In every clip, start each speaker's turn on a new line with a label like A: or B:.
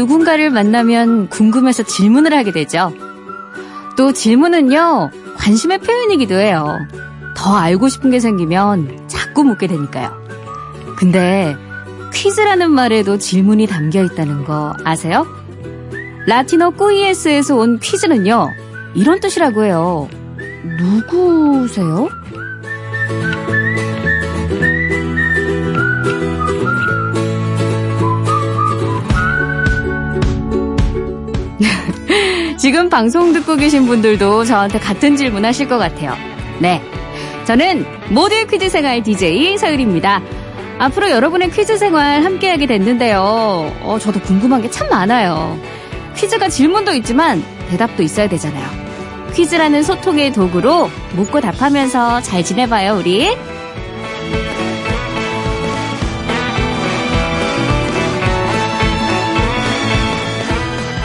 A: 누군가를 만나면 궁금해서 질문을 하게 되죠. 또 질문은요, 관심의 표현이기도 해요. 더 알고 싶은 게 생기면 자꾸 묻게 되니까요. 근데 퀴즈라는 말에도 질문이 담겨 있다는 거 아세요? 라틴어 꾸이에스에서 온 퀴즈는요, 이런 뜻이라고 해요. 누구세요? 지금 방송 듣고 계신 분들도 저한테 같은 질문 하실 것 같아요. 네. 저는 모두의 퀴즈 생활 DJ 서율입니다. 앞으로 여러분의 퀴즈 생활 함께하게 됐는데요. 어, 저도 궁금한 게 참 많아요. 퀴즈가 질문도 있지만 대답도 있어야 되잖아요. 퀴즈라는 소통의 도구로 묻고 답하면서 잘 지내봐요, 우리.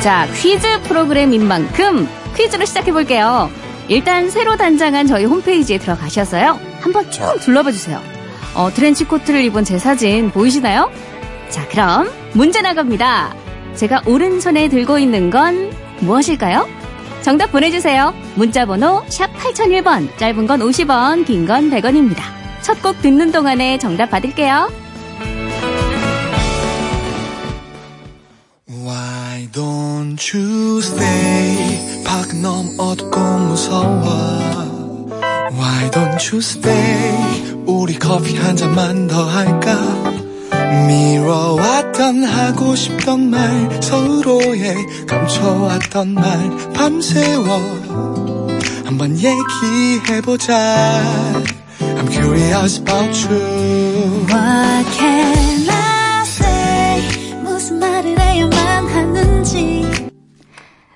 A: 자, 퀴즈 프로그램인 만큼 퀴즈로 시작해볼게요. 일단 새로 단장한 저희 홈페이지에 들어가셔서요. 한번 쭉 둘러봐 주세요. 어, 트렌치 코트를 입은 제 사진 보이시나요? 자, 그럼 문제 나갑니다. 제가 오른손에 들고 있는 건 무엇일까요? 정답 보내주세요. 문자번호 샵 8001번, 짧은 건 50원, 긴 건 100원입니다. 첫 곡 듣는 동안에 정답 받을게요.
B: Why don't you stay? 밖은 너무 어둡고 무서워. Why don't you stay? 우리 커피 한 잔만 더 할까? 미뤄왔던 하고 싶던 말 서로의 감춰왔던 말 밤새워 한번 얘기해보자 I'm curious about you
C: What can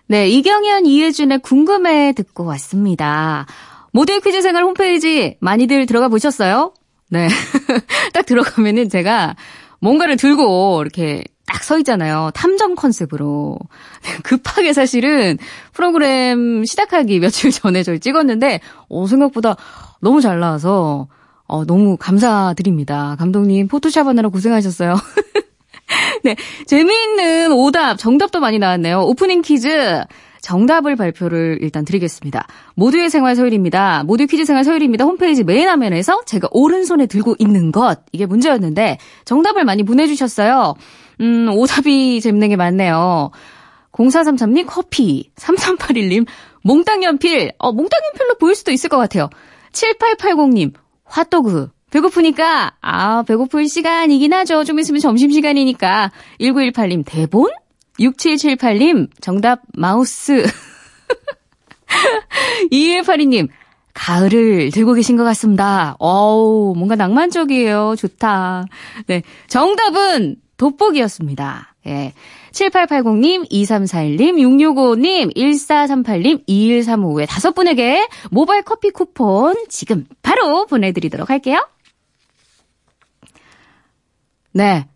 A: 네, 이경현, 이혜준의 궁금해 듣고 왔습니다. 모델 퀴즈 생활 홈페이지 많이들 들어가 보셨어요? 네. 딱 들어가면은 제가 뭔가를 들고 이렇게 딱 서 있잖아요. 탐정 컨셉으로. 급하게 사실은 프로그램 시작하기 며칠 전에 저희 찍었는데, 어, 생각보다 너무 잘 나와서, 어, 너무 감사드립니다. 감독님 포토샵 하느라 고생하셨어요. 네. 재미있는 오답, 정답도 많이 나왔네요. 오프닝 퀴즈. 정답을 발표를 일단 드리겠습니다. 모두의 생활 서유리입니다. 모두 퀴즈 생활 서유리입니다. 홈페이지 메인 화면에서 제가 오른손에 들고 있는 것. 이게 문제였는데 정답을 많이 보내주셨어요. 음, 오답이 재밌는 게 많네요. 0433님 커피, 3381님 몽땅 연필, 어, 몽땅 연필로 보일 수도 있을 것 같아요. 7880님 핫도그, 배고프니까, 아, 배고플 시간이긴 하죠. 좀 있으면 점심시간이니까. 1918님, 대본? 6778님, 정답, 마우스. 2182님, 가을을 들고 계신 것 같습니다. 어우, 뭔가 낭만적이에요. 좋다. 네. 정답은 돋보기였습니다. 예. 7880님, 2341님, 6655님, 1438님, 2135의 다섯 분에게 모바일 커피 쿠폰 지금 바로 보내드리도록 할게요. 네.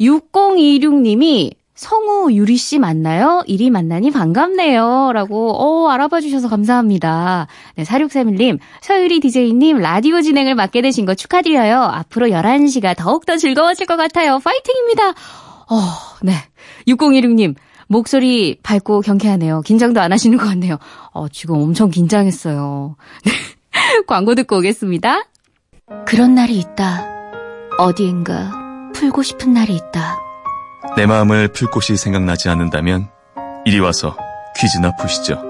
A: 6026님이 성우 유리 씨 맞나요? 이리 만나니 반갑네요. 라고, 어, 알아봐 주셔서 감사합니다. 네, 4631님, 서유리 DJ님, 라디오 진행을 맡게 되신 거 축하드려요. 앞으로 11시가 더욱더 즐거워질 것 같아요. 파이팅입니다. 어, 네. 6016님, 목소리 밝고 경쾌하네요. 긴장도 안 하시는 것 같네요. 어, 지금 엄청 긴장했어요. 네. 광고 듣고 오겠습니다. 그런 날이 있다. 어디인가 풀고 싶은 날이 있다.
D: 내 마음을 풀 곳이 생각나지 않는다면 이리 와서 퀴즈나 푸시죠.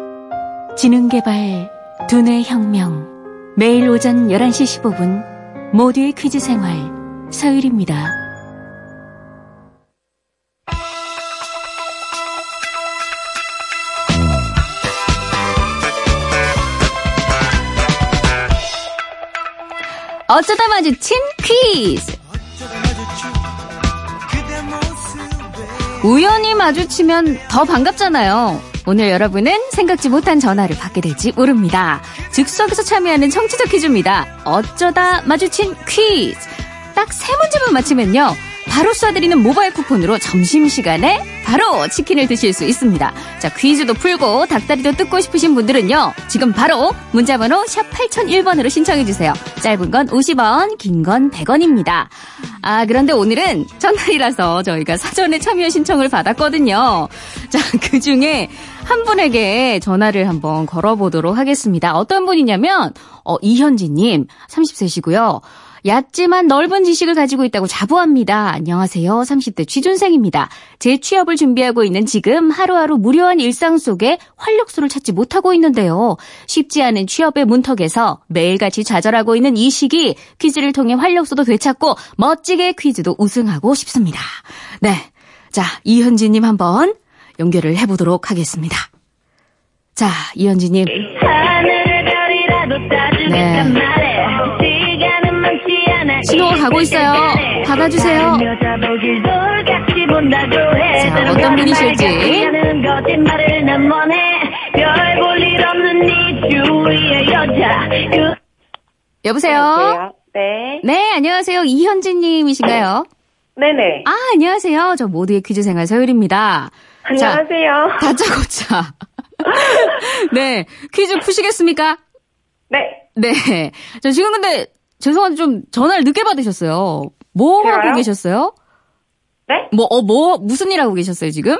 A: 지능개발 두뇌 혁명 매일 오전 11시 15분 모두의 퀴즈 생활 서율입니다. 어쩌다 마주친 퀴즈 우연히 마주치면 더 반갑잖아요. 오늘 여러분은 생각지 못한 전화를 받게 될지 모릅니다. 즉석에서 참여하는 청취자 퀴즈입니다. 어쩌다 마주친 퀴즈. 딱 세 문제만 맞히면요. 바로 쏴드리는 모바일 쿠폰으로 점심시간에 바로 치킨을 드실 수 있습니다. 자, 퀴즈도 풀고 닭다리도 뜯고 싶으신 분들은요. 지금 바로 문자번호 샵 8001번으로 신청해주세요. 짧은 건 50원, 긴 건 100원입니다. 아, 그런데 오늘은 첫날이라서 저희가 사전에 참여 신청을 받았거든요. 자, 그 중에 한 분에게 전화를 한번 걸어보도록 하겠습니다. 어떤 분이냐면, 어, 이현지님, 30세시고요. 얕지만 넓은 지식을 가지고 있다고 자부합니다. 안녕하세요. 30대 취준생입니다. 제 취업을 준비하고 있는 지금 하루하루 무료한 일상 속에 활력소를 찾지 못하고 있는데요. 쉽지 않은 취업의 문턱에서 매일같이 좌절하고 있는 이 시기 퀴즈를 통해 활력소도 되찾고 멋지게 퀴즈도 우승하고 싶습니다. 네. 자, 이현지님 한번 연결을 해보도록 하겠습니다. 자,
C: 따주겠단
A: 네. 가 가고 있어요. 받아주세요.
C: 자,
A: 어떤 분이실지. 여보세요?
E: 네.
A: 네, 안녕하세요. 이현지님이신가요?
E: 네네.
A: 아, 안녕하세요. 저 모두의 퀴즈 생활 서율입니다. 자,
E: 안녕하세요.
A: 다짜고짜. 네, 퀴즈 푸시겠습니까?
E: 네.
A: 네. 저 지금 근데 죄송한데 좀 전화를 늦게 받으셨어요. 뭐 하고
E: 제가요?
A: 계셨어요?
E: 네?
A: 뭐, 어, 뭐, 무슨 일 하고 계셨어요, 지금?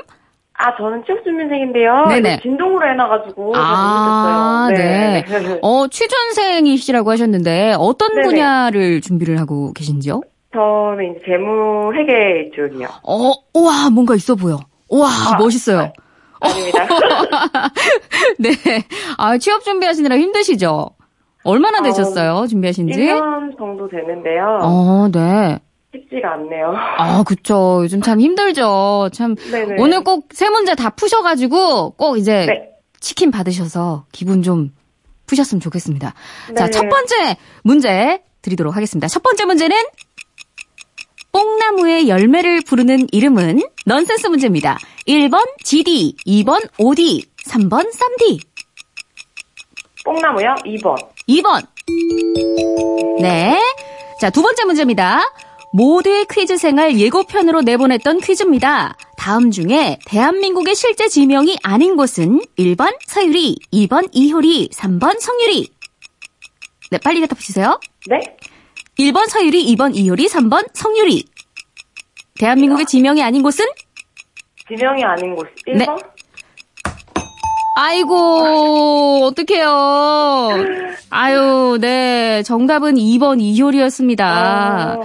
E: 아, 저는 취업준비생인데요.
A: 네네.
E: 진동으로 해놔가지고.
A: 아,
E: 잘
A: 네.
E: 모르겠어요.
A: 어, 취준생이시라고 하셨는데 어떤
E: 네네.
A: 분야를 준비를 하고 계신지요?
E: 저는 이제 재무 회계 쪽이요.
A: 어, 우와, 뭔가 있어 보여. 우와, 멋있어요.
E: 아닙니다.
A: 네. 아, 취업 준비하시느라 힘드시죠? 얼마나
E: 어,
A: 되셨어요? 준비하신 지?
E: 1년 정도 되는데요.
A: 어, 네.
E: 쉽지가 않네요.
A: 아, 그쵸. 요즘 참 힘들죠. 참.
E: 네네.
A: 오늘 꼭 세 문제 다 푸셔가지고 꼭 이제
E: 네.
A: 치킨 받으셔서 기분 좀 푸셨으면 좋겠습니다. 자,
E: 네.
A: 첫 번째 문제 드리도록 하겠습니다. 첫 번째 문제는 뽕나무의 열매를 부르는 이름은 넌센스 문제입니다. 1번 GD, 2번 OD, 3번 쌈디.
E: 뽕나무요? 2번.
A: 2번. 네. 자, 두 번째 문제입니다. 모두의 퀴즈 생활 예고편으로 내보냈던 퀴즈입니다. 다음 중에 대한민국의 실제 지명이 아닌 곳은 1번 서유리, 2번 이효리, 3번 성유리. 네, 빨리 대답해 주세요.
E: 네?
A: 1번 서유리, 2번 이효리, 3번 성유리. 대한민국의 지명이 아닌 곳은?
E: 지명이 아닌 곳. 1번?
A: 네. 아이고, 어떡해요. 아유, 네. 정답은 2번 이효리였습니다.
E: 아,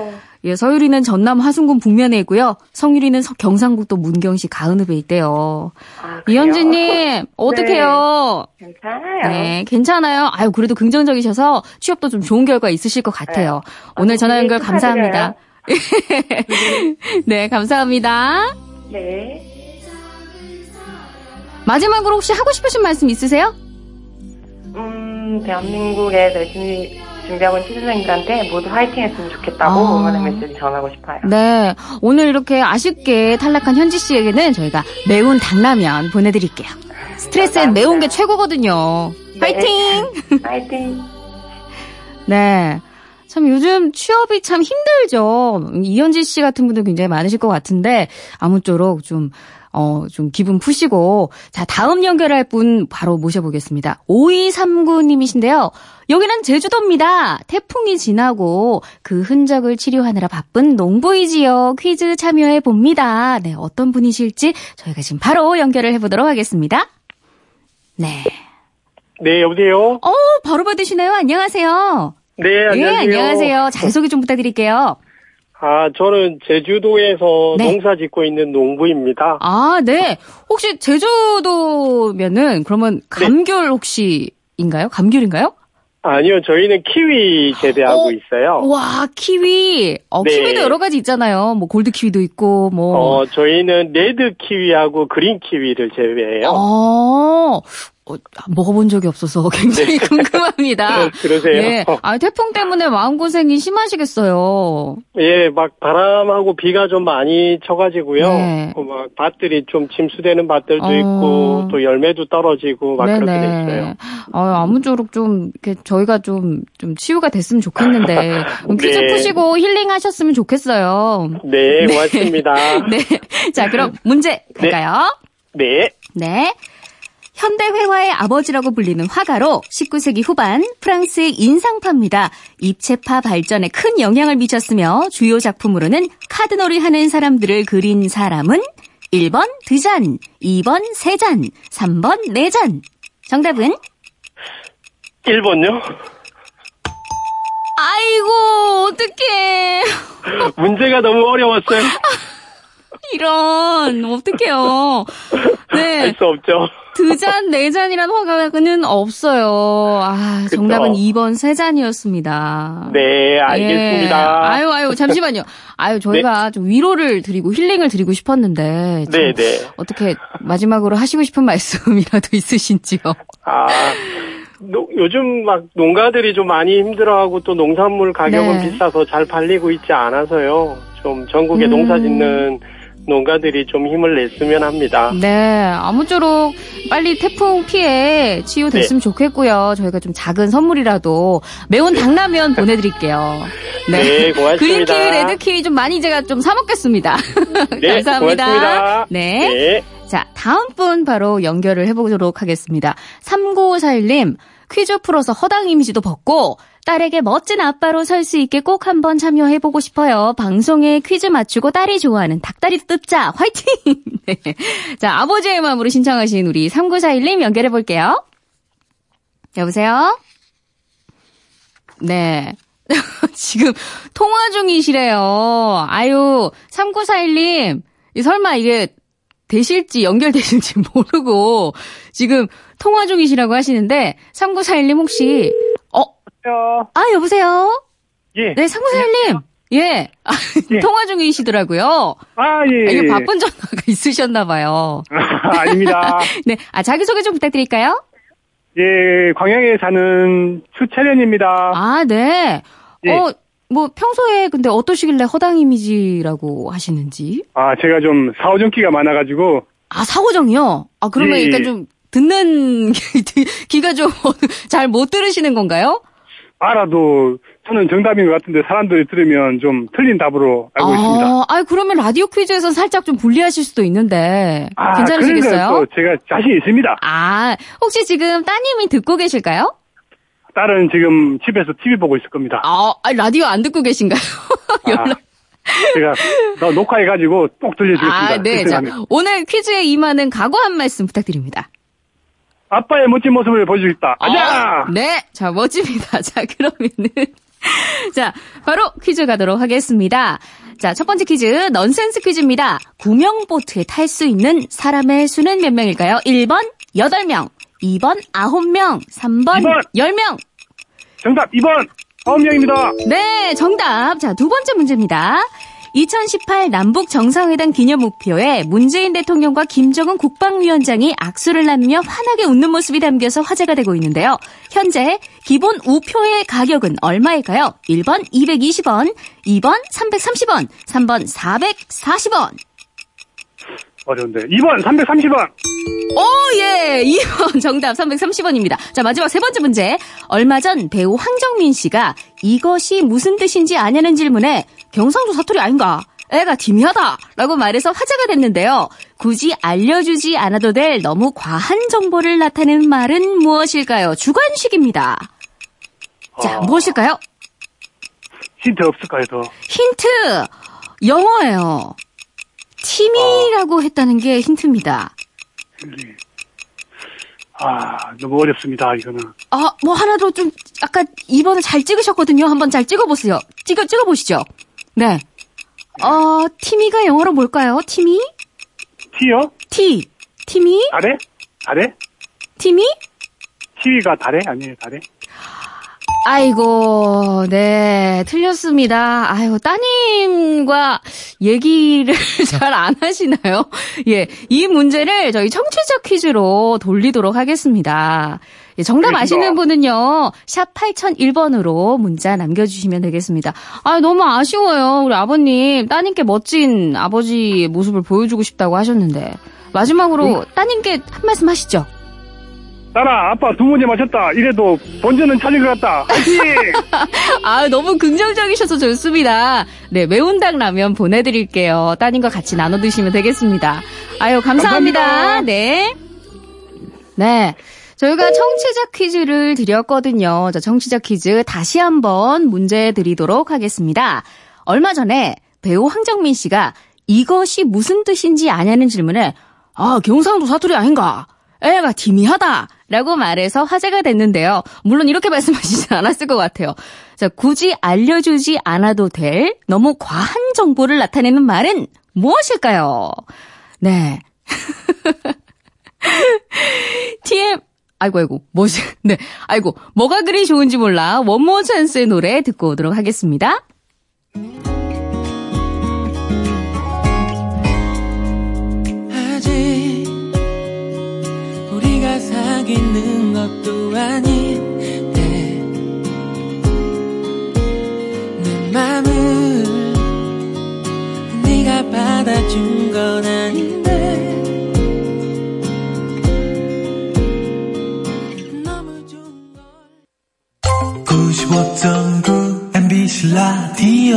A: 예, 서유리는 전남 화순군 북면에 있고요. 성유리는 서- 경상북도 문경시 가은읍에 있대요.
E: 아, 그래요?
A: 이현주님, 어떡해요.
E: 괜찮아요.
A: 네, 괜찮아요. 아유, 그래도 긍정적이셔서 취업도 좀 좋은 결과 있으실 것 같아요. 오늘
E: 아,
A: 전화
E: 네,
A: 연결 감사합니다. 네, 감사합니다.
E: 네.
A: 마지막으로 혹시 하고 싶으신 말씀 있으세요?
E: 음, 대한민국에 열심히 준비하고 있는 취준생들한테 모두 화이팅 했으면 좋겠다고
A: 아.
E: 응원의 메시지 전하고 싶어요.
A: 네, 오늘 이렇게 아쉽게 탈락한 현지 씨에게는 저희가 매운 닭라면 보내드릴게요. 스트레스엔. 매운 게 최고거든요.
E: 네.
A: 파이팅!
E: 화이팅!
A: 네. 참 요즘 취업이 참 힘들죠. 이현지 씨 같은 분들 굉장히 많으실 것 같은데 아무쪼록 좀 어, 좀 기분 푸시고. 자, 다음 연결할 분 바로 모셔보겠습니다. 5239님이신데요. 여기는 제주도입니다. 태풍이 지나고 그 흔적을 치료하느라 바쁜 농부이지요. 퀴즈 참여해 봅니다. 네, 어떤 분이실지 저희가 지금 바로 연결을 해보도록 하겠습니다. 네.
F: 네, 여보세요?
A: 어, 바로 받으시네요. 안녕하세요.
F: 네,
A: 예,
F: 안녕하세요.
A: 안녕하세요. 자기소개 좀 부탁드릴게요.
F: 아, 저는 제주도에서
A: 네.
F: 농사 짓고 있는 농부입니다.
A: 아, 네. 혹시 제주도면은 그러면 감귤 혹시인가요? 감귤인가요?
F: 아니요, 저희는 키위 재배하고
A: 어,
F: 있어요.
A: 와, 키위. 어,
F: 네.
A: 키위도 여러 가지 있잖아요. 뭐 골드 키위도 있고 뭐
F: 어, 저희는 레드 키위하고 그린 키위를 재배해요.
A: 어, 어, 먹어본 적이 없어서 굉장히 궁금합니다.
F: 네, 그러세요?
A: 예. 아, 태풍 때문에 마음고생이 심하시겠어요.
F: 예, 막 바람하고 비가 좀 많이 쳐가지고요.
A: 네.
F: 어, 막 밭들이 좀 침수되는 밭들도
A: 어.
F: 있고 또 열매도 떨어지고 막 그렇게 돼 있어요.
A: 아, 아무쪼록 좀, 이렇게 저희가 좀, 좀 치유가 됐으면 좋겠는데, 퀴즈
F: 네.
A: 푸시고 힐링 하셨으면 좋겠어요.
F: 네, 고맙습니다.
A: 네. 자, 그럼 문제 갈까요?
F: 네.
A: 네. 현대 회화의 아버지라고 불리는 화가로 19세기 후반 프랑스의 인상파입니다. 입체파 발전에 큰 영향을 미쳤으며 주요 작품으로는 카드놀이 하는 사람들을 그린 사람은 1번 드잔, 2번 세잔, 3번 네잔. 정답은?
F: 1번요?
A: 아이고, 어떡해.
F: 문제가 너무 어려웠어요.
A: 이런, 어떡해요. 네.
F: 할수 없죠.
A: 드잔, 네 잔이란 화가는 없어요. 아, 정답은
F: 그쵸.
A: 2번 세 잔이었습니다.
F: 네, 알겠습니다.
A: 예. 아유, 아유, 잠시만요. 아유, 저희가 좀 위로를 드리고 힐링을 드리고 싶었는데. 참
F: 네, 네.
A: 어떻게 마지막으로 하시고 싶은 말씀이라도 있으신지요?
F: 아, 노- 요즘 막 농가들이 좀 많이 힘들어하고 또 농산물 가격은
A: 네.
F: 비싸서 잘 팔리고 있지 않아서요. 좀 전국에
A: 음.
F: 농사 짓는 농가들이 좀 힘을 냈으면 합니다.
A: 네, 아무쪼록 빨리 태풍 피해 치유됐으면 좋겠고요. 저희가 좀 작은 선물이라도 매운탕라면 보내드릴게요.
F: 네, 고맙습니다.
A: 그린 키위, 레드 키위 좀 많이 제가 좀 사 먹겠습니다.
F: 네,
A: 감사합니다.
F: 고맙습니다.
A: 네.
F: 네.
A: 자, 다음 분 바로 연결을 해보도록 하겠습니다. 3951님, 퀴즈 풀어서 허당 이미지도 벗고 딸에게 멋진 아빠로 설 수 있게 꼭 한번 참여해보고 싶어요. 방송에 퀴즈 맞추고 딸이 좋아하는 닭다리 뜯자. 화이팅! 네. 자, 아버지의 마음으로 신청하신 우리 3941님 연결해볼게요. 여보세요? 네. 지금 통화 중이시래요. 아유, 3941님, 이 설마 이게 되실지 연결되실지 모르고 지금 통화 중이시라고 하시는데 3941님 혹시 어? 아 여보세요?
G: 예.
A: 네 3941님 예, 아,
G: 예.
A: 통화 중이시더라고요.
G: 아, 예.
A: 아, 이게
G: 예.
A: 바쁜 전화가 있으셨나 봐요.
G: 아닙니다.
A: 네, 아 자기소개 좀 부탁드릴까요?
G: 예, 광양에 사는 추철현입니다.
A: 아, 네.
G: 예.
A: 어, 뭐 평소에 근데 어떠시길래 허당 이미지라고 하시는지?
G: 아, 제가 좀 사오정기가 많아가지고,
A: 아, 사고정이요? 아, 그러면
G: 예,
A: 일단
G: 예.
A: 좀 듣는 귀가 좀 잘 못 들으시는 건가요?
G: 알아도 저는 정답인 것 같은데 사람들이 들으면 좀 틀린 답으로 알고 있습니다.
A: 아, 아, 그러면 라디오 퀴즈에서 살짝 좀 불리하실 수도 있는데
G: 아,
A: 괜찮으시겠어요?
G: 제가 자신 있습니다.
A: 아, 혹시 지금 따님이 듣고 계실까요?
G: 딸은 지금 집에서 TV 보고 있을 겁니다.
A: 아, 아, 라디오 안 듣고 계신가요?
G: 아,
A: 연락.
G: 제가 너 녹화해가지고 꼭 들려드리겠습니다.
A: 아, 네. 자. 오늘 퀴즈에 임하는 각오 한 말씀 부탁드립니다.
G: 아빠의 멋진 모습을 보여주겠다. 아자!
A: 어, 네. 자, 멋집니다. 자, 그러면은. 자, 바로 퀴즈 가도록 하겠습니다. 자, 첫 번째 퀴즈, 넌센스 퀴즈입니다. 구명보트에 탈 수 있는 사람의 수는 몇 명일까요? 1번, 8명. 2번, 9명. 3번,
G: 이번.
A: 10명.
G: 정답 2번! 9명입니다.
A: 네, 정답. 자, 두 번째 문제입니다. 2018 남북 정상회담 기념 목표에 문재인 대통령과 김정은 국방위원장이 악수를 나누며 환하게 웃는 모습이 담겨서 화제가 되고 있는데요. 현재 기본 우표의 가격은 얼마일까요? 1번 220원, 2번 330원, 3번 440원.
G: 어려운데. 2번 330원!
A: 오, 예! 2번 정답 330원입니다. 자, 마지막 세 번째 문제. 얼마 전 배우 황정민 씨가 이것이 무슨 뜻인지 아냐는 질문에 경상도 사투리 아닌가? 애가 디미하다! 라고 말해서 화제가 됐는데요. 굳이 알려주지 않아도 될 너무 과한 정보를 나타내는 말은 무엇일까요? 주관식입니다. 자,
G: 어.
A: 무엇일까요?
G: 힌트 없을까요, 더?
A: 힌트! 영어예요. 팀이라고 했다는 게 힌트입니다.
G: 아, 너무 어렵습니다, 이거는.
A: 아, 뭐 하나도 좀 아까 2번을 잘 찍으셨거든요. 한번 잘 찍어보세요. 찍어 찍어 보시죠. 네. 어, 티미가 영어로 뭘까요? 티미?
G: 티요?
A: 티. 티미?
G: 다래? 다래?
A: 티미?
G: 티위가 다래? 아니에요, 다래?
A: 아이고, 네, 틀렸습니다. 아이고, 따님과 얘기를 잘 안 하시나요? 예, 이 문제를 저희 청취자 퀴즈로 돌리도록 하겠습니다. 예, 정답. 아시는 분은요, 샵 8001번으로 문자 남겨주시면 되겠습니다. 아, 너무 아쉬워요. 우리 아버님, 따님께 멋진 아버지 모습을 보여주고 싶다고 하셨는데. 마지막으로 따님께 한 말씀 하시죠.
G: 딸아, 아빠 두 문제 맞췄다. 이래도 본전은 찾은 것 같다. 화이팅!
A: 아, 너무 긍정적이셔서 좋습니다. 네, 매운닭 라면 보내드릴게요. 따님과 같이 나눠 드시면 되겠습니다. 아유, 감사합니다.
G: 감사합니다.
A: 네. 네. 저희가 청취자 퀴즈를 드렸거든요. 자, 청취자 퀴즈 다시 한번 문제 드리도록 하겠습니다. 얼마 전에 배우 황정민 씨가 이것이 무슨 뜻인지 아냐는 질문에 아, 경상도 사투리 아닌가? 애가 기미하다. 라고 말해서 화제가 됐는데요. 물론 이렇게 말씀하시진 않았을 것 같아요. 자, 굳이 알려주지 않아도 될 너무 과한 정보를 나타내는 말은 무엇일까요? 네. TM, 아이고, 아이고, 뭐지? 네. 아이고, 뭐가 그리 좋은지 몰라. 원모 찬스의 노래 듣고 오도록 하겠습니다.
H: 우리가 사귀는 것도 아닌데 내 맘을 네가 받아준 건 아닌데. 너무 좋은 걸.
B: 95.9 MBC 라디오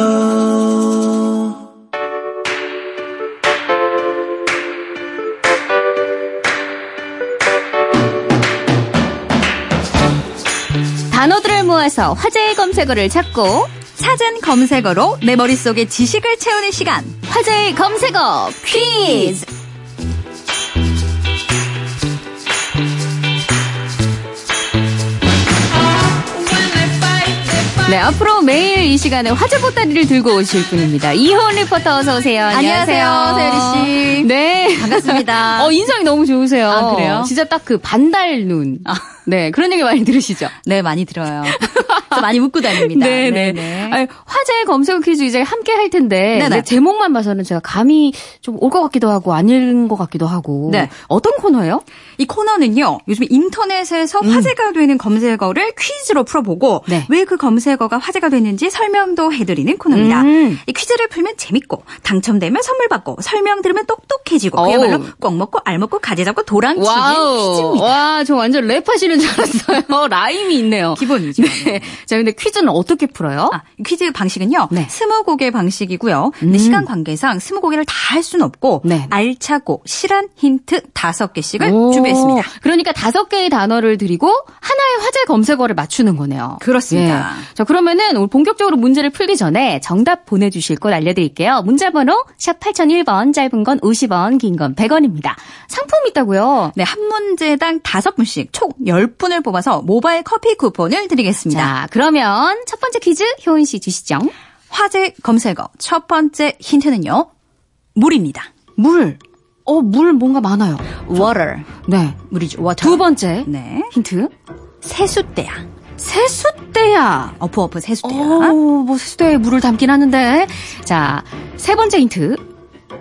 A: 모아서 화제의 검색어를 찾고
I: 사전 검색어로 내 머릿속에 지식을 채우는 시간.
A: 화제의 검색어 퀴즈! 네, 앞으로 매일 이 시간에 화제 보따리를 들고 오실 분입니다. 이효원 리포터 어서 오세요.
I: 안녕하세요, 세율이 씨.
A: 네.
I: 반갑습니다.
A: 어, 인상이 너무 좋으세요.
I: 아, 그래요?
A: 진짜 딱 그 반달 눈. 네, 그런 얘기 많이 들으시죠?
I: 네, 많이 들어요. 저 많이 웃고 다닙니다.
A: 네, 네. 아니, 화제의 검색 퀴즈 이제 함께 할 텐데
I: 네네.
A: 이제 제목만 봐서는 제가 감이 좀 올 것 같기도 하고 아닐 것 같기도 하고.
I: 네.
A: 어떤 코너예요?
I: 이 코너는요, 요즘 인터넷에서 화제가 되는 검색어를 퀴즈로 풀어보고,
A: 네.
I: 왜그 검색어가 화제가 됐는지 설명도 해드리는 코너입니다.
A: 음.
I: 이 퀴즈를 풀면 재밌고, 당첨되면 선물 받고, 설명 들으면 똑똑해지고, 그야말로. 꽉 먹고, 알 먹고, 가재 잡고, 도랑치는 퀴즈입니다.
A: 와, 저 완전 랩하시는 줄 알았어요. 라임이 있네요.
I: 기본이죠.
A: 네. 자, 근데 퀴즈는 어떻게 풀어요?
I: 아, 이 퀴즈 방식은요.
A: 네.
I: 스무 곡의 방식이고요. 근데
A: 음.
I: 시간 관계상 스무 곡을 다 할 수는 없고
A: 네.
I: 알차고 실한 힌트 다섯 개씩을
A: 오,
I: 준비했습니다.
A: 그러니까 다섯 개의 단어를 드리고 하나의 화제 검색어를 맞추는 거네요.
I: 그렇습니다.
A: 예. 자, 그러면은 오늘 본격적으로 문제를 풀기 전에 정답 보내 주실 곳 알려 드릴게요. 문자 번호 샵 8001번, 짧은 건 50원, 긴 건 100원입니다. 상품 있다고요?
I: 네, 한 문제당 다섯 분씩 총 10 분을 뽑아서 모바일 커피 쿠폰을 드리겠습니다.
A: 자, 그러면 첫 번째 퀴즈 효은 씨 주시죠.
I: 화제 검색어 첫 번째 힌트는요. 물입니다.
A: 물. 어, 물 뭔가 많아요.
I: water.
A: 네.
I: 물이죠. water.
A: 두 번째
I: 네.
A: 힌트.
I: 세숫대야.
A: 세숫대야.
I: 어프 어프 세숫대야.
A: 오, 뭐 세숫대에 물을 담긴 하는데. 자, 세 번째 힌트.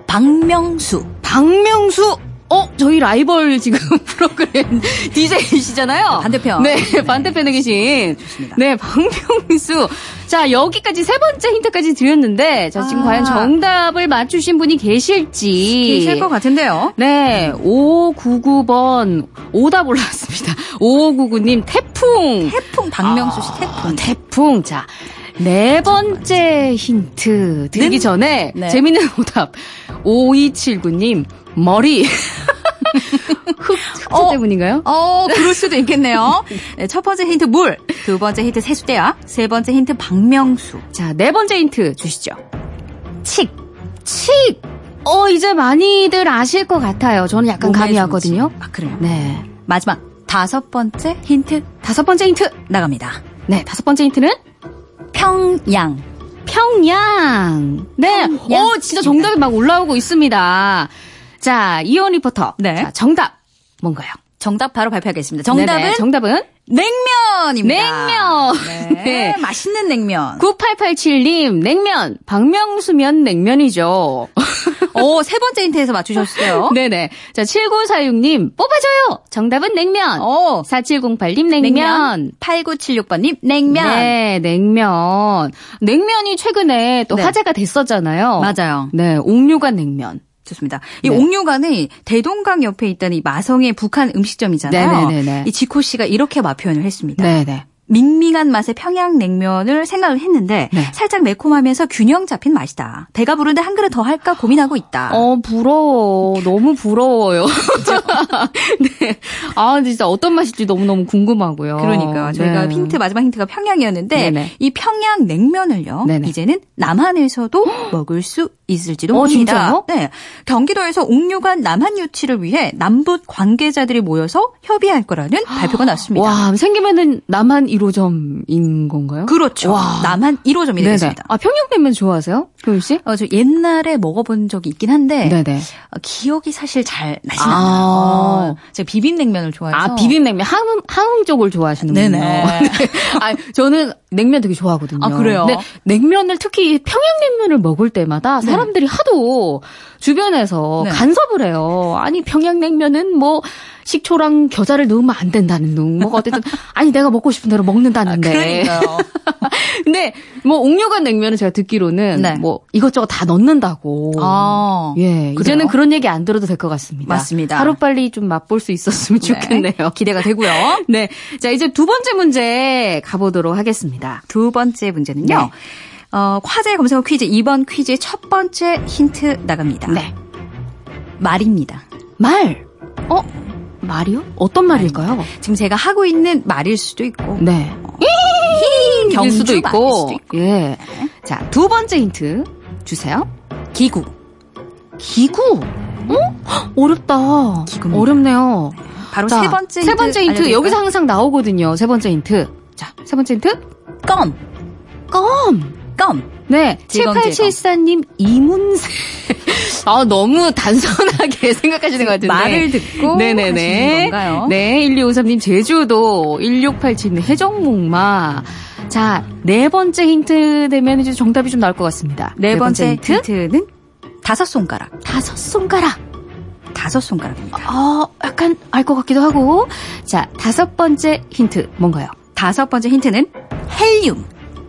I: 박명수.
A: 박명수. 어, 저희 라이벌 지금 프로그램 DJ이시잖아요.
I: 반대편.
A: 네, 반대편에 계신.
I: 좋습니다.
A: 네, 박명수. 자, 여기까지 세 번째 힌트까지 드렸는데, 자, 지금
I: 아.
A: 과연 정답을 맞추신 분이 계실지.
I: 계실 것 같은데요.
A: 네, 5599번 오답 올라왔습니다. 5599님 태풍.
I: 태풍 박명수 씨 태풍.
A: 아, 태풍. 자, 네 번째 힌트 드리기
I: 는?
A: 전에
I: 네.
A: 재밌는 오답. 5279님 머리. 흑, 흑수
I: 어.
A: 때문인가요?
I: 어, 그럴 수도 있겠네요. 네, 첫 번째 힌트 물, 두 번째 힌트 세수대야, 세 번째 힌트 박명수.
A: 자, 네 번째 힌트 주시죠.
I: 칡.
A: 칡. 어, 이제 많이들 아실 것 같아요. 저는 약간 감이
I: 조금
A: 왔거든요.
I: 칡. 아, 그래요?
A: 네.
I: 마지막 다섯 번째 힌트
A: 다섯 번째 힌트.
I: 나갑니다.
A: 네, 다섯 번째 힌트는
I: 평양.
A: 평양. 네.
I: 평양.
A: 오, 진짜 정답이 막 올라오고 있습니다. 자, 효은 리포터.
I: 네.
A: 자, 정답. 뭔가요?
I: 정답 바로 발표하겠습니다. 정답은
A: 네네, 정답은
I: 냉면입니다.
A: 냉면.
I: 네,
A: 네.
I: 맛있는 냉면.
A: 9887님, 냉면. 박명수면 냉면이죠.
I: 오, 세 번째 힌트에서 맞추셨어요.
A: 네네. 자, 7946님, 뽑아줘요! 정답은 냉면.
I: 오,
A: 4708님, 냉면.
I: 냉면. 8976번님, 냉면.
A: 네, 냉면. 냉면이 최근에 또
I: 네.
A: 화제가 됐었잖아요.
I: 맞아요.
A: 네, 옥류관 냉면.
I: 좋습니다. 이
A: 네.
I: 옥류관이 대동강 옆에 있던 이 마성의 북한 음식점이잖아요.
A: 네네네네.
I: 이 지코 씨가 이렇게 맛 표현을 했습니다.
A: 네네.
I: 밍밍한 맛의 평양냉면을 생각을 했는데
A: 네.
I: 살짝 매콤하면서 균형 잡힌 맛이다. 배가 부른데 한 그릇 더 할까 고민하고 있다.
A: 어, 부러워. 너무 부러워요. 네. 아, 진짜 어떤 맛일지 너무 너무 궁금하고요.
I: 그러니까 저희가
A: 네.
I: 힌트 마지막 힌트가 평양이었는데
A: 네네.
I: 이 평양냉면을요.
A: 네네.
I: 이제는 남한에서도 먹을 수 있을지도
A: 어,
I: 모릅니다.
A: 진짜요?
I: 네. 경기도에서 옥류관 남한 유치를 위해 남북 관계자들이 모여서 협의할 거라는 발표가 났습니다.
A: 와, 생기면은 남한 1호점인 건가요?
I: 그렇죠.
A: 와.
I: 남한 1호점이
A: 네네.
I: 되겠습니다.
A: 아, 평양냉면 좋아하세요? 효윤 씨?
I: 어, 저 옛날에 먹어본 적이 있긴 한데
A: 네네.
I: 어, 기억이 사실 잘 나진
A: 아.
I: 않아요. 제가 비빔냉면을 좋아해서
A: 아, 비빔냉면. 항음, 항음 쪽을 좋아하시는군요.
I: 네네.
A: 아, 저는 냉면 되게 좋아하거든요.
I: 아, 그래요?
A: 근데 냉면을 특히 평양냉면을 먹을 때마다 사람들이 하도 주변에서
I: 네.
A: 간섭을 해요. 아니, 평양냉면은 뭐 식초랑 겨자를 넣으면 안 된다는 둥. 뭐 어쨌든 아니 내가 먹고 싶은 대로 먹는다는데.
I: 그러니까요.
A: 근데 뭐 옥류관 냉면은 제가 듣기로는
I: 네.
A: 뭐 이것저것 다 넣는다고.
I: 아,
A: 예,
I: 그래요?
A: 이제는 그런 얘기 안 들어도 될 것 같습니다.
I: 맞습니다.
A: 하루 빨리 좀 맛볼 수 있었으면 좋겠네요.
I: 네, 기대가 되고요.
A: 네. 자, 이제 두 번째 문제 가보도록 하겠습니다.
I: 두 번째 문제는요.
A: 네.
I: 어, 화제 검색어 퀴즈 2번 퀴즈의 첫 번째 힌트 나갑니다.
A: 네.
I: 말입니다.
A: 말. 어? 말이요? 어떤 말일까요?
I: 지금 제가 하고 있는 말일 수도 있고
A: 네.
I: 일
A: 경수도
I: 수도
A: 있고.
I: 있고.
A: 예. 자, 두 번째 힌트 주세요.
I: 기구.
A: 기구. 어? 헉, 어렵다.
I: 기구입니다.
A: 어렵네요.
I: 바로
A: 자,
I: 세 번째 힌트.
A: 세 번째 힌트.
I: 알려드릴까요?
A: 여기서 항상 나오거든요. 세 번째 힌트. 자, 세 번째 힌트.
I: 껌.
A: 껌.
I: 껌.
A: 네.
I: 질겅질겅.
A: 7874님 이문세. 아, 너무 단순하게 생각하시는 것 같은데.
I: 말을 듣고
A: 네네네.
I: 건가요?
A: 네. 1253님 제주도. 1687님 해적목마. 자, 네 번째 힌트 되면 이제 정답이 좀 나올 것 같습니다.
I: 네 번째 힌트는 다섯 손가락.
A: 다섯 손가락.
I: 다섯 손가락입니다.
A: 어, 약간 알 것 같기도 하고. 자, 다섯 번째 힌트 뭔가요?
I: 다섯 번째 힌트는 헬륨.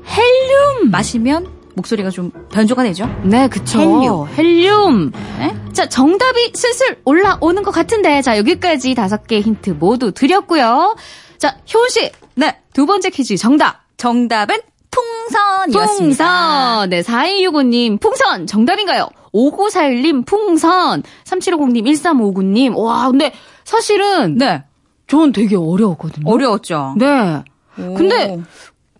A: 헬륨.
I: 마시면 목소리가 좀 변조가 되죠?
A: 네, 그쵸.
I: 헬륨.
A: 헬륨.
I: 네?
A: 자, 정답이 슬슬 올라오는 것 같은데. 자, 여기까지 다섯 개 힌트 모두 드렸고요. 자, 효은 씨.
I: 네.
A: 두 번째 퀴즈 정답.
I: 정답은 풍선이었습니다.
A: 풍선. 네, 4265님, 풍선. 정답인가요? 5941님, 풍선. 3750님, 1359님. 와, 근데 사실은.
I: 네.
A: 전 되게 어려웠거든요.
I: 어려웠죠?
A: 네. 근데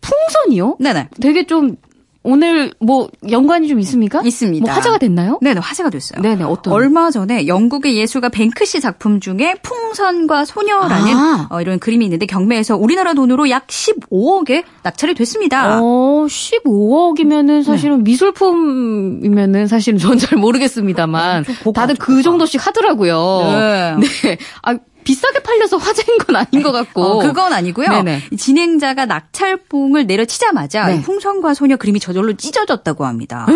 A: 풍선이요?
I: 네네.
A: 되게 좀 오늘 뭐 연관이 좀 있습니까?
I: 있습니다.
A: 뭐 화제가 됐나요?
I: 네네, 화제가 됐어요.
A: 네네, 어떤?
I: 얼마 전에 영국의 예술가 뱅크시 작품 중에 풍선과 소녀라는
A: 아.
I: 어, 이런 그림이 있는데 경매에서 우리나라 돈으로 약 15억에 낙찰이 됐습니다.
A: 어, 15억이면은 사실은 미술품이면은 사실은 전 잘 모르겠습니다만 다들 그 정도씩 하더라고요.
I: 네.
A: 네. 아, 비싸게 팔려서 화제인 건 아닌 것 같고.
I: 어, 그건 아니고요.
A: 네네.
I: 이 진행자가 낙찰봉을 내려치자마자
A: 네.
I: 이 풍선과 소녀 그림이 저절로 찢어졌다고 합니다.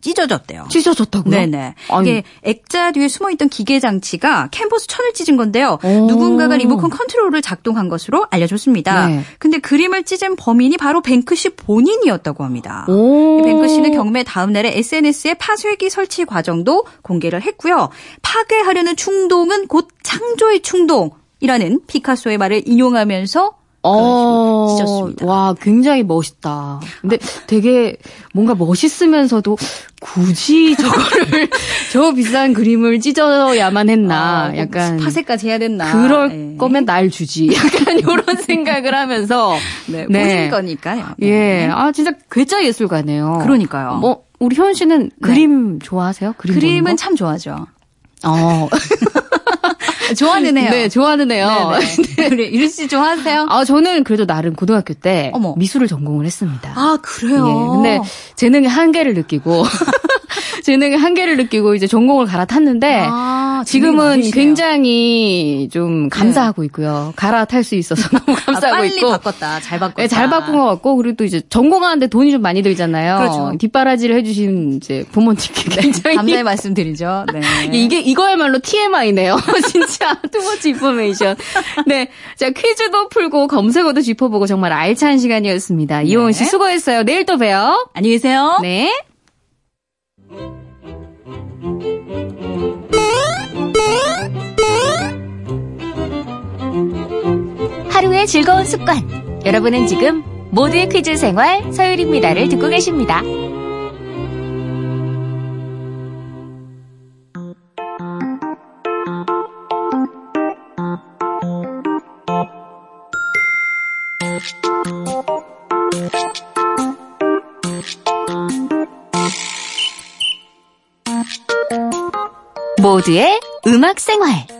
I: 찢어졌대요.
A: 찢어졌다고요?
I: 네네.
A: 아니.
I: 이게 액자 뒤에 숨어있던 기계 장치가 캔버스 천을 찢은 건데요.
A: 오.
I: 누군가가 리모컨 컨트롤을 작동한 것으로 알려졌습니다.
A: 네.
I: 근데 그림을 찢은 범인이 바로 뱅크시 본인이었다고 합니다. 뱅크시는 경매 다음 날에 SNS에 파쇄기 설치 과정도 공개를 했고요. 파괴하려는 충동은 곧 창조의 충동 이라는 피카소의 말을 인용하면서
A: 어,
I: 찢었습니다.
A: 와, 굉장히 멋있다. 근데 되게 뭔가 멋있으면서도 굳이 저거를, 저 비싼 그림을 찢어야만 했나.
I: 아, 뭐
A: 약간.
I: 파쇄까지 해야 됐나.
A: 그럴
I: 예.
A: 거면 날 주지. 약간 이런 생각을 하면서.
I: 네,
A: 네.
I: 보신 거니까요. 네.
A: 예. 아, 진짜 괴짜 예술가네요.
I: 그러니까요.
A: 뭐, 우리 효은 씨는 그림 좋아하세요? 그림
I: 그림은
A: 거?
I: 참 좋아하죠.
A: 어.
I: 좋아는 해요.
A: 네, 좋아는 해요.
I: 네네. 우리 유리 씨 좋아하세요?
A: 아, 저는 그래도 나름 고등학교 때
I: 어머.
A: 미술을 전공을 했습니다.
I: 아, 그래요?
A: 예, 근데 재능의 한계를 느끼고 재능의 한계를 느끼고 이제 전공을 갈아탔는데
I: 아,
A: 지금은. 굉장히 좀 감사하고 있고요. 갈아탈 수 있어서 너무
I: 아,
A: 감사하고
I: 빨리
A: 있고.
I: 바꿨다. 잘 바꿨다.
A: 네, 잘 바꾼 것 같고 그리고 또 이제 전공하는데 돈이 좀 많이 들잖아요.
I: 그렇죠.
A: 뒷바라지를 해주신 이제 부모님께 굉장히
I: 감사의 말씀드리죠. 네.
A: 예, 이게 이거야말로 TMI네요. 진짜 두 번째 인포메이션. 네, 자 퀴즈도 풀고 검색어도 짚어보고 정말 알찬 시간이었습니다. 이호은 씨 수고했어요. 내일 또 봬요.
I: 안녕히 계세요.
A: 네.
J: 하루의 즐거운 습관
A: 여러분은 지금 모두의 퀴즈 생활 서율입니다를 듣고 계십니다. 모두의 음악 생활.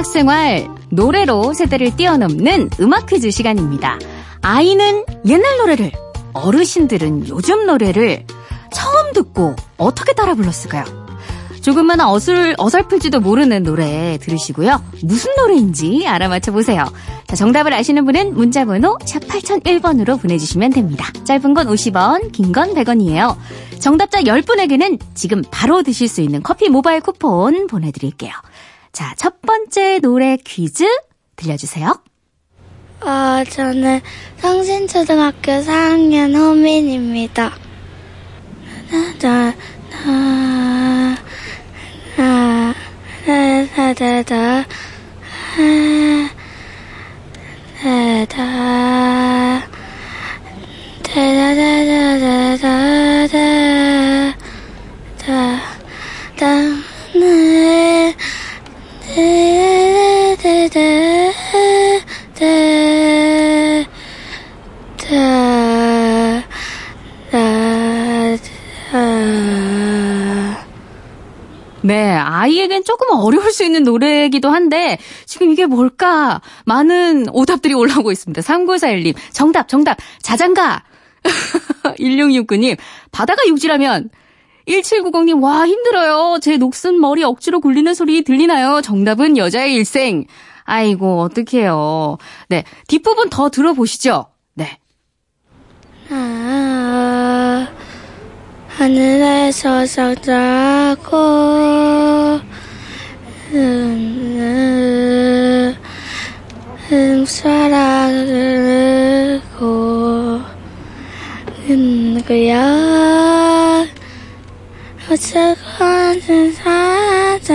A: 음악 생활. 노래로 세대를 뛰어넘는 음악 퀴즈 시간입니다. 아이는 옛날 노래를, 어르신들은 요즘 노래를 처음 듣고 어떻게 따라 불렀을까요? 조금만 어슬, 어설플지도 모르는 노래 들으시고요. 무슨 노래인지 알아맞혀 보세요. 자, 정답을 아시는 분은 문자번호 샵 8001번으로 보내주시면 됩니다. 짧은 건 50원, 긴 건 100원이에요. 정답자 10분에게는 지금 바로 드실 수 있는 커피 모바일 쿠폰 보내드릴게요. 자, 첫 번째 노래 퀴즈 들려주세요.
J: 어, 저는 성신초등학교 4학년 호민입니다.
A: 아이에겐 조금 어려울 수 있는 노래이기도 한데, 지금 이게 뭘까? 많은 오답들이 올라오고 있습니다. 3941님, 정답, 정답, 자장가! 1669님, 바다가 육지라면, 1790님, 와, 힘들어요. 제 녹슨 머리 억지로 굴리는 소리 들리나요? 정답은 여자의 일생. 아이고, 어떡해요. 네, 뒷부분 더 들어보시죠. 네.
J: 아, 하늘에서 사랑을고 음, 그야 어쩌고는 사자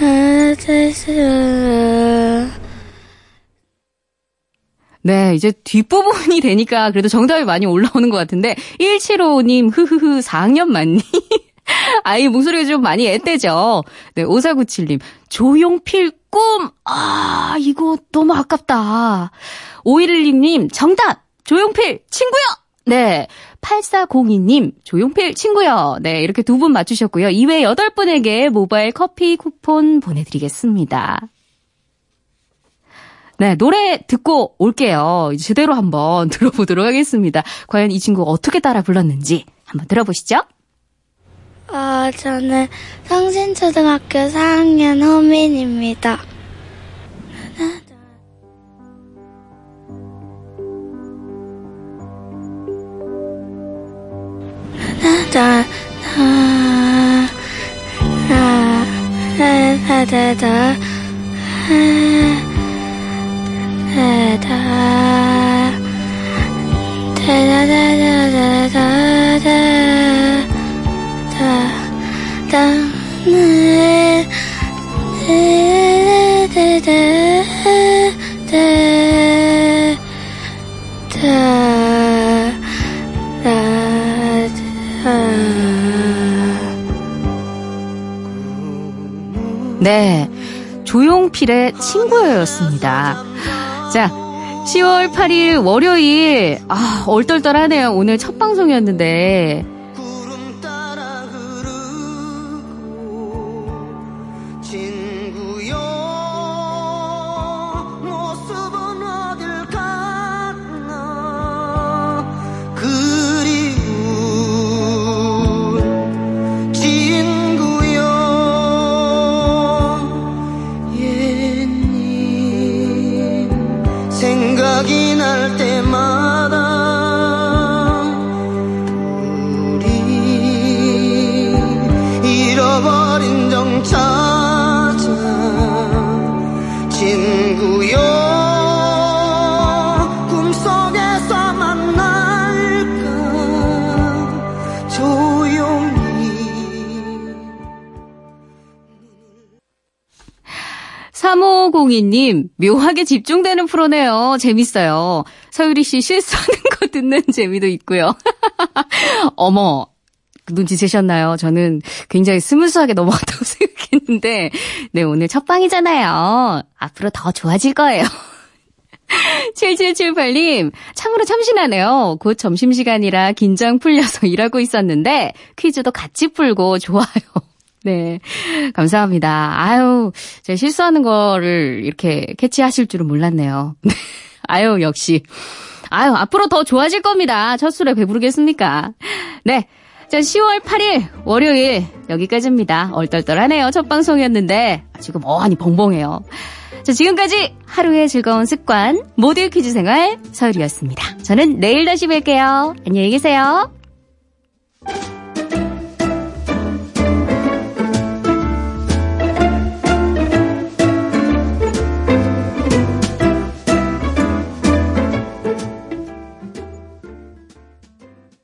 J: 어째서
A: 네, 이제 뒷부분이 되니까 그래도 정답이 많이 올라오는 것 같은데, 1755님, 흐흐흐, 4학년 맞니? 아이, 목소리가 좀 많이 앳되죠? 네, 5497님, 조용필 꿈! 아, 이거 너무 아깝다. 5116님, 정답! 조용필 친구요! 네. 8402님, 조용필 친구요. 네, 이렇게 두 분 맞추셨고요. 이외 8분에게 모바일 커피 쿠폰 보내드리겠습니다. 네, 노래 듣고 올게요. 제대로 한번 들어보도록 하겠습니다. 과연 이 친구 어떻게 따라 불렀는지 한번 들어보시죠.
J: 아, 어, 저는 성신초등학교 4학년 호민입니다. 다다다다다다다
A: 네. 조용필의 친구였습니다. 자, 10월 8일 월요일. 아, 얼떨떨하네요. 오늘 첫 방송이었는데. 묘하게 집중되는 프로네요. 재밌어요. 서유리 씨 실수하는 거 듣는 재미도 있고요. 어머, 눈치채셨나요? 저는 굉장히 smooth하게 넘어갔다고 생각했는데, 네, 오늘 첫 방이잖아요. 앞으로 더 좋아질 거예요. 7778님, 참으로 참신하네요. 곧 점심시간이라 긴장 풀려서 일하고 있었는데, 퀴즈도 같이 풀고 좋아요. 네. 감사합니다. 아유, 제가 실수하는 거를 이렇게 캐치하실 줄은 몰랐네요. 아유, 역시. 아유, 앞으로 더 좋아질 겁니다. 첫 술에 배부르겠습니까? 네. 자, 10월 8일 월요일 여기까지입니다. 얼떨떨하네요. 첫 방송이었는데 지금 어안이 벙벙해요. 자, 지금까지 하루의 즐거운 습관 모델 퀴즈 생활 서율이었습니다. 저는 내일 다시 뵐게요. 안녕히 계세요.